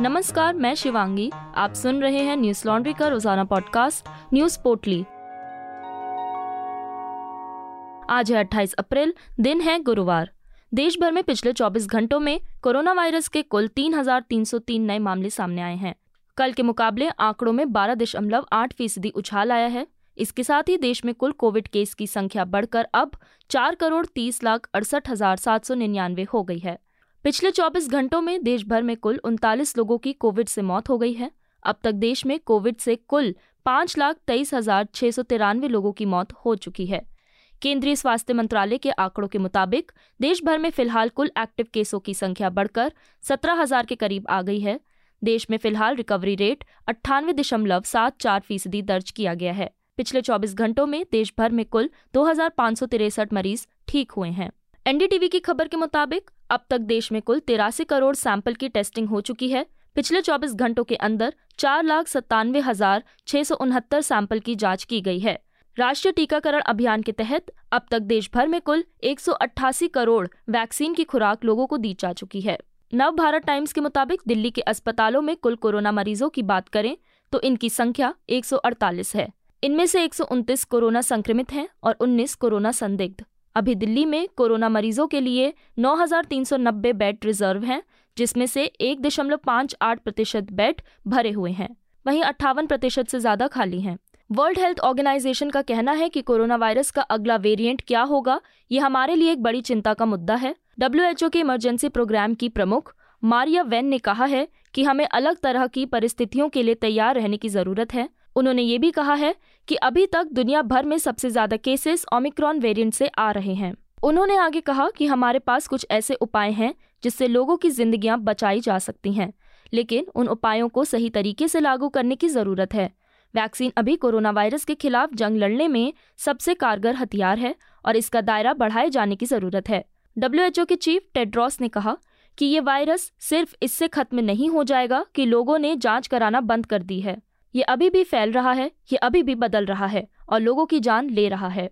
नमस्कार मैं शिवांगी। आप सुन रहे हैं न्यूज़ लॉन्ड्री का रोज़ाना पॉडकास्ट न्यूज़ पोटली। आज है 28 अप्रैल दिन है गुरुवार। देश भर में पिछले 24 घंटों में कोरोना वायरस के कुल 3,303 नए मामले सामने आए हैं। कल के मुकाबले आंकड़ों में बारह दशमलव आठ फ़ीसदी उछाल आया है। इसके साथ ही देश में कुल कोविड केस की संख्या बढ़कर अब चार करोड़ तीस लाख अड़सठ हज़ार सात सौ निन्यानवे हो गई है। पिछले 24 घंटों में देश भर में कुल उनतालीस लोगों की कोविड से मौत हो गई है। अब तक देश में कोविड से कुल पाँच लाख तेईस हज़ार छह सौ तिरानवे लोगों की मौत हो चुकी है। केंद्रीय स्वास्थ्य मंत्रालय के आंकड़ों के मुताबिक देश भर में फ़िलहाल कुल एक्टिव केसों की संख्या बढ़कर सत्रह हज़ार के करीब आ गई है। देश में फ़िलहाल रिकवरी रेट अट्ठानवे दशमलव सात चार फ़ीसदी दर्ज किया गया है। पिछले 24 घंटों में देश भर में कुल दो मरीज़ ठीक हुए हैं। एनडीटीवी की खबर के मुताबिक, अब तक देश में कुल तिरासी करोड़ सैंपल की टेस्टिंग हो चुकी है। पिछले 24 घंटों के अंदर चार लाख सत्तानवे हज़ार छह सौ उनहत्तर सैंपल की जाँच की गई है। राष्ट्रीय टीकाकरण अभियान के तहत, अब तक देश भर में कुल एक सौ अट्ठासी करोड़ वैक्सीन की खुराक लोगों को दी जा चुकी है। नव भारत टाइम्स के मुताबिक, दिल्ली के अस्पतालों में कुल कोरोना मरीजों की बात करें तो इनकी संख्या 148 है। इनमें से एक सौ उनतीस कोरोना संक्रमित हैं और 19 कोरोना संदिग्ध। अभी दिल्ली में कोरोना मरीजों के लिए 9,390 बेड रिज़र्व हैं जिसमें से एक दशमलव पाँच आठ प्रतिशत बेड भरे हुए हैं। वहीं अट्ठावन प्रतिशत से ज़्यादा खाली हैं। वर्ल्ड हेल्थ ऑर्गेनाइजेशन का कहना है कि कोरोना वायरस का अगला वेरिएंट क्या होगा ये हमारे लिए एक बड़ी चिंता का मुद्दा है। डब्ल्यू के इमरजेंसी प्रोग्राम की प्रमुख मारिया वेन ने कहा है कि हमें अलग तरह की परिस्थितियों के लिए तैयार रहने की ज़रूरत है। उन्होंने ये भी कहा है कि अभी तक दुनिया भर में सबसे ज़्यादा केसेस ओमिक्रॉन वेरिएंट से आ रहे हैं। उन्होंने आगे कहा कि हमारे पास कुछ ऐसे उपाय हैं जिससे लोगों की जिंदगियाँ बचाई जा सकती हैं, लेकिन उन उपायों को सही तरीके से लागू करने की ज़रूरत है। वैक्सीन अभी कोरोना वायरस के खिलाफ जंग लड़ने में सबसे कारगर हथियार है और इसका दायरा बढ़ाए जाने की ज़रूरत है। डब्ल्यूएचओ के चीफ टेड्रॉस ने कहा कि ये वायरस सिर्फ़ इससे खत्म नहीं हो जाएगा कि लोगों ने जाँच कराना बंद कर दी है। ये अभी भी फैल रहा है, ये अभी भी बदल रहा है और लोगों की जान ले रहा है।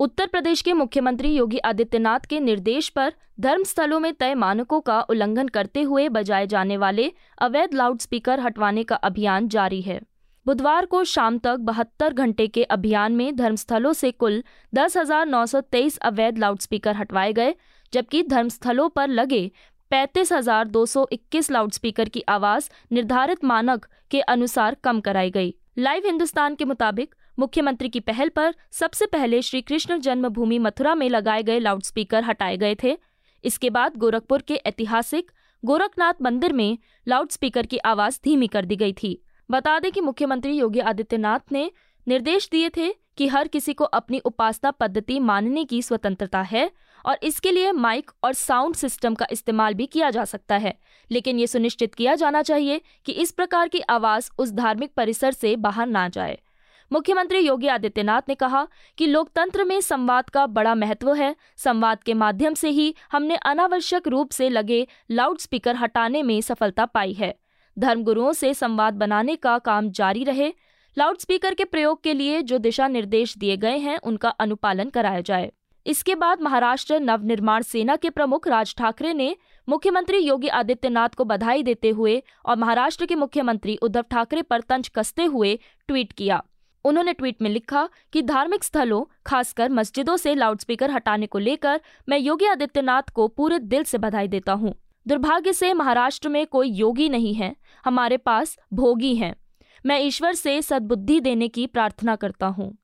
उत्तर प्रदेश के मुख्यमंत्री योगी आदित्यनाथ के निर्देश पर धर्मस्थलों में तय मानकों का उल्लंघन करते हुए बजाए जाने वाले अवैध लाउडस्पीकर हटवाने का अभियान जारी है। बुधवार को शाम तक बहत्तर घंटे के अभियान में धर्मस्थलों से कुल दस हज़ार नौ सौ तेईस अवैध लाउडस्पीकर हटवाए गए, जबकि धर्मस्थलों पर लगे पैंतीस हज़ार दो सौ इक्कीस लाउडस्पीकर की आवाज़ निर्धारित मानक के अनुसार कम कराई गई। लाइव हिंदुस्तान के मुताबिक, मुख्यमंत्री की पहल पर सबसे पहले श्री कृष्ण जन्मभूमि मथुरा में लगाए गए लाउडस्पीकर हटाए गए थे। इसके बाद गोरखपुर के ऐतिहासिक गोरखनाथ मंदिर में लाउडस्पीकर की आवाज़ धीमी कर दी गई थी। बता दें कि मुख्यमंत्री योगी आदित्यनाथ ने निर्देश दिए थे कि हर किसी को अपनी उपासना पद्धति मानने की स्वतंत्रता है। और इसके लिए माइक और साउंड सिस्टम का इस्तेमाल भी किया जा सकता है। लेकिन ये सुनिश्चित किया जाना चाहिए कि इस प्रकार की आवाज़ उस धार्मिक परिसर से बाहर ना जाए। मुख्यमंत्री योगी आदित्यनाथ ने कहा कि लोकतंत्र में संवाद का बड़ा महत्व है। संवाद के माध्यम से ही हमने अनावश्यक रूप से लगे लाउडस्पीकर हटाने में सफलता पाई है। धर्मगुरुओं से संवाद बनाने का काम जारी रहे। लाउडस्पीकर के प्रयोग के लिए जो दिशा निर्देश दिए गए हैं, उनका अनुपालन कराया जाए। इसके बाद महाराष्ट्र नवनिर्माण सेना के प्रमुख राज ठाकरे ने मुख्यमंत्री योगी आदित्यनाथ को बधाई देते हुए और महाराष्ट्र के मुख्यमंत्री उद्धव ठाकरे पर तंज कसते हुए ट्वीट किया। उन्होंने ट्वीट में लिखा कि धार्मिक स्थलों, खासकर मस्जिदों से लाउडस्पीकर हटाने को लेकर मैं योगी आदित्यनाथ को पूरे दिल से बधाई देता हूँ। दुर्भाग्य से महाराष्ट्र में कोई योगी नहीं है, हमारे पास भोगी हैं। मैं ईश्वर से सद्बुद्धि देने की प्रार्थना करता हूँ।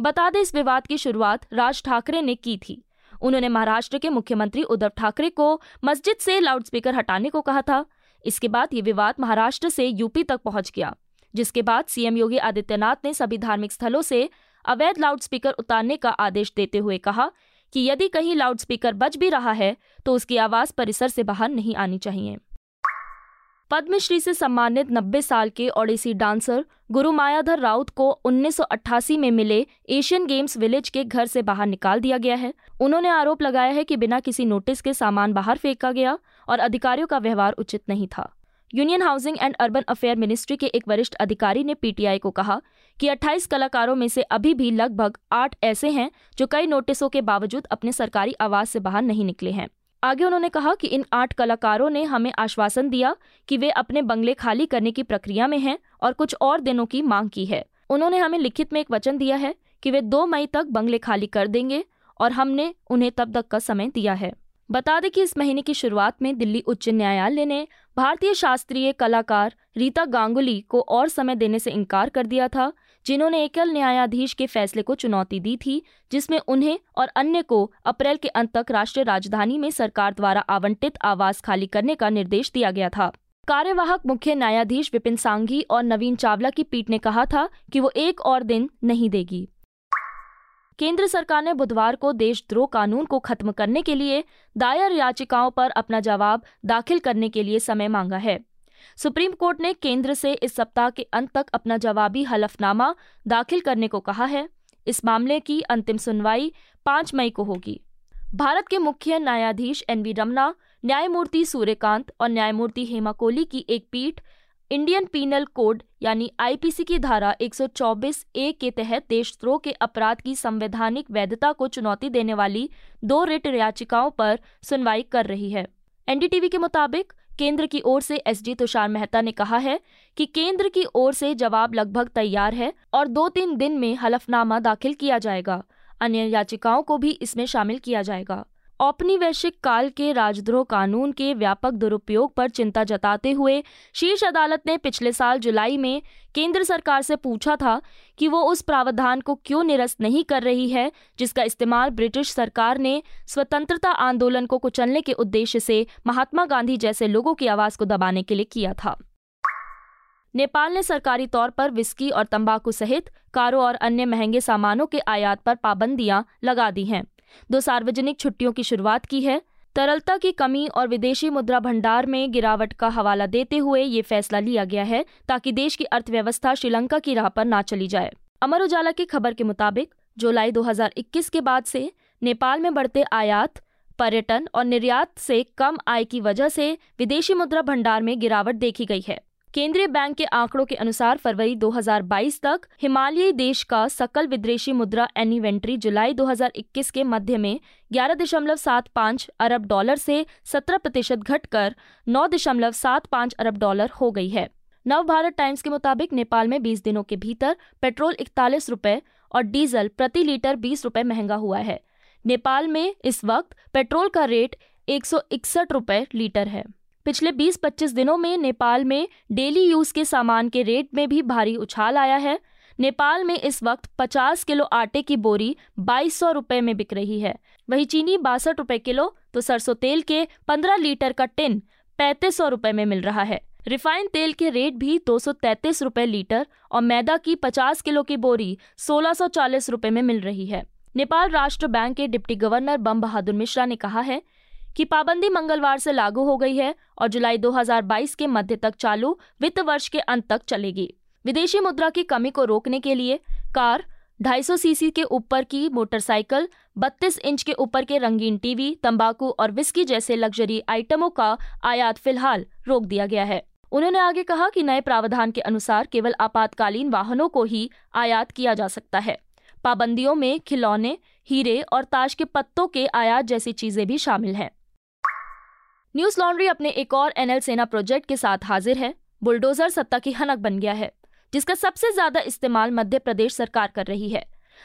बता दें, इस विवाद की शुरुआत राज ठाकरे ने की थी। उन्होंने महाराष्ट्र के मुख्यमंत्री उद्धव ठाकरे को मस्जिद से लाउडस्पीकर हटाने को कहा था। इसके बाद ये विवाद महाराष्ट्र से यूपी तक पहुँच गया, जिसके बाद सीएम योगी आदित्यनाथ ने सभी धार्मिक स्थलों से अवैध लाउडस्पीकर उतारने का आदेश देते हुए कहा कि यदि कहीं लाउडस्पीकर बज भी रहा है तो उसकी आवाज़ परिसर से बाहर नहीं आनी चाहिए। पद्मश्री से सम्मानित 90 साल के ओडिसी डांसर गुरु मायाधर राउत को 1988 में मिले एशियन गेम्स विलेज के घर से बाहर निकाल दिया गया है। उन्होंने आरोप लगाया है कि बिना किसी नोटिस के सामान बाहर फेंका गया और अधिकारियों का व्यवहार उचित नहीं था। Union housing and urban affair ministry के एक वरिष्ठ अधिकारी ने पीटीआई को कहा कि 28 कलाकारों में से अभी भी लगभग आठ ऐसे हैं जो कई नोटिसों के बावजूद अपने सरकारी आवास से बाहर नहीं निकले हैं। आगे उन्होंने कहा कि इन आठ कलाकारों ने हमें आश्वासन दिया कि वे अपने बंगले खाली करने की प्रक्रिया में हैं और कुछ और दिनों की मांग की है। उन्होंने हमें लिखित में एक वचन दिया है कि वे दो मई तक बंगले खाली कर देंगे और हमने उन्हें तब तक का समय दिया है। बता दें कि इस महीने की शुरुआत में दिल्ली उच्च न्यायालय ने भारतीय शास्त्रीय कलाकार रीता गांगुली को और समय देने से इनकार कर दिया था जिन्होंने एकल न्यायाधीश के फैसले को चुनौती दी थी, जिसमें उन्हें और अन्य को अप्रैल के अंत तक राष्ट्रीय राजधानी में सरकार द्वारा आवंटित आवास खाली करने का निर्देश दिया गया था। कार्यवाहक मुख्य न्यायाधीश विपिन सांघी और नवीन चावला की पीठ ने कहा था कि वो एक और दिन नहीं देगी। केंद्र सरकार ने बुधवार को देशद्रोह कानून को खत्म करने के लिए दायर याचिकाओं पर अपना जवाब दाखिल करने के लिए समय मांगा है। सुप्रीम कोर्ट ने केंद्र से इस सप्ताह के अंत तक अपना जवाबी हलफनामा दाखिल करने को कहा है। इस मामले की अंतिम सुनवाई पाँच मई को होगी। भारत के मुख्य न्यायाधीश एन वी रमना, न्यायमूर्ति सूर्यकांत और न्यायमूर्ति हेमा कोहली की एक पीठ, इंडियन पीनल कोड यानी आईपीसी की धारा 124 ए के तहत देशद्रोह के अपराध की संवैधानिक वैधता को चुनौती देने वाली दो रिट याचिकाओं पर सुनवाई कर रही है। एनडीटीवी के मुताबिक केंद्र की ओर से एसडी तुषार मेहता ने कहा है कि केंद्र की ओर से जवाब लगभग तैयार है और दो तीन दिन में हलफनामा दाखिल किया जाएगा। अन्य याचिकाओं को भी इसमें शामिल किया जाएगा। औपनिवेशिक काल के राजद्रोह कानून के व्यापक दुरुपयोग पर चिंता जताते हुए शीर्ष अदालत ने पिछले साल जुलाई में केंद्र सरकार से पूछा था कि वो उस प्रावधान को क्यों निरस्त नहीं कर रही है, जिसका इस्तेमाल ब्रिटिश सरकार ने स्वतंत्रता आंदोलन को कुचलने के उद्देश्य से महात्मा गांधी जैसे लोगों की आवाज़ को दबाने के लिए किया था। नेपाल ने सरकारी तौर पर विस्की और तंबाकू सहित कारों और अन्य महँगे सामानों के आयात पर पाबंदियाँ लगा दी हैं। दो सार्वजनिक छुट्टियों की शुरुआत की है। तरलता की कमी और विदेशी मुद्रा भंडार में गिरावट का हवाला देते हुए ये फैसला लिया गया है ताकि देश की अर्थव्यवस्था श्रीलंका की राह पर ना चली जाए। अमर उजाला की खबर के मुताबिक, जुलाई 2021 के बाद से नेपाल में बढ़ते आयात, पर्यटन और निर्यात से कम आय की वजह से विदेशी मुद्रा भंडार में गिरावट देखी गई है। केंद्रीय बैंक के आंकड़ों के अनुसार फरवरी 2022 तक हिमालयी देश का सकल विदेशी मुद्रा एनिवेंट्री जुलाई 2021 के मध्य में 11.75 अरब डॉलर से 17 प्रतिशत घटकर 9.75 अरब डॉलर हो गई है। नव भारत टाइम्स के मुताबिक नेपाल में 20 दिनों के भीतर पेट्रोल इकतालीस रुपए और डीजल प्रति लीटर 20 रुपए महँगा हुआ है। नेपाल में इस वक्त पेट्रोल का रेट एक रुपए लीटर है। पिछले 20-25 दिनों में नेपाल में डेली यूज़ के सामान के रेट में भी भारी उछाल आया है। नेपाल में इस वक्त 50 किलो आटे की बोरी बाईस सौ रुपए में बिक रही है। वही चीनी बासठ रुपए किलो तो सरसों तेल के 15 लीटर का टिन पैंतीस सौ रुपए में मिल रहा है। रिफाइंड तेल के रेट भी दो सौ लीटर और मैदा की 50 किलो की बोरी सोलह सौ चालीस में मिल रही है। नेपाल राष्ट्र बैंक के डिप्टी गवर्नर बम बहादुर मिश्रा ने कहा है कि पाबंदी मंगलवार से लागू हो गई है और जुलाई 2022 के मध्य तक चालू वित्त वर्ष के अंत तक चलेगी। विदेशी मुद्रा की कमी को रोकने के लिए कार 250 सीसी के ऊपर की मोटरसाइकिल 32 इंच के ऊपर के रंगीन टीवी, तंबाकू और विस्की जैसे लग्जरी आइटमों का आयात फ़िलहाल रोक दिया गया है। उन्होंने आगे कहा कि नए प्रावधान के अनुसार केवल आपातकालीन वाहनों को ही आयात किया जा सकता है। पाबंदियों में खिलौने, हीरे और ताश के पत्तों के आयात जैसी चीज़ें भी शामिल हैं। न्यूज़ लॉन्ड्री अपने एक और एनएल सेना प्रोजेक्ट के साथ हाजिर है। बुलडोजर सत्ता की हनक बन गया है, जिसका सबसे ज़्यादा इस्तेमाल मध्य प्रदेश सरकार कर रही है।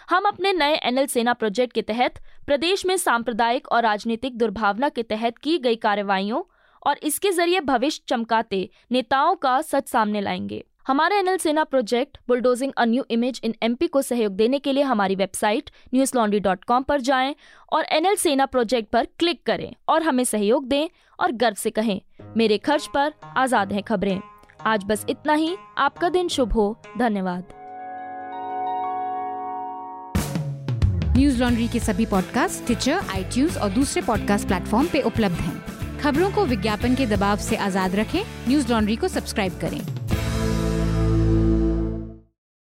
हम अपने नए एनएल सेना प्रोजेक्ट के तहत प्रदेश में सांप्रदायिक और राजनीतिक दुर्भावना के तहत की गई कार्रवाइयों और इसके ज़रिए भविष्य चमकाते नेताओं का सच सामने लाएँगे। हमारा NL Sena project, bulldozing a new image in MP को सहयोग देने के लिए हमारी website Newslaundry dot com पर जाएँ और एनएल सेना प्रोजेक्ट पर क्लिक करें और हमें सहयोग दें और गर्व से कहें, मेरे खर्च पर आज़ाद हैं खबरें। आज बस इतना ही, आपका दिन शुभ हो, धन्यवाद। न्यूज़ लॉन्ड्री के सभी पॉडकास्ट ट्विटर आई और दूसरे पॉडकास्ट प्लेटफॉर्म पे उपलब्ध हैं। खबरों को विज्ञापन के दबाव से आज़ाद रखें न्यूज़ लॉन्ड्री को सब्सक्राइब करें।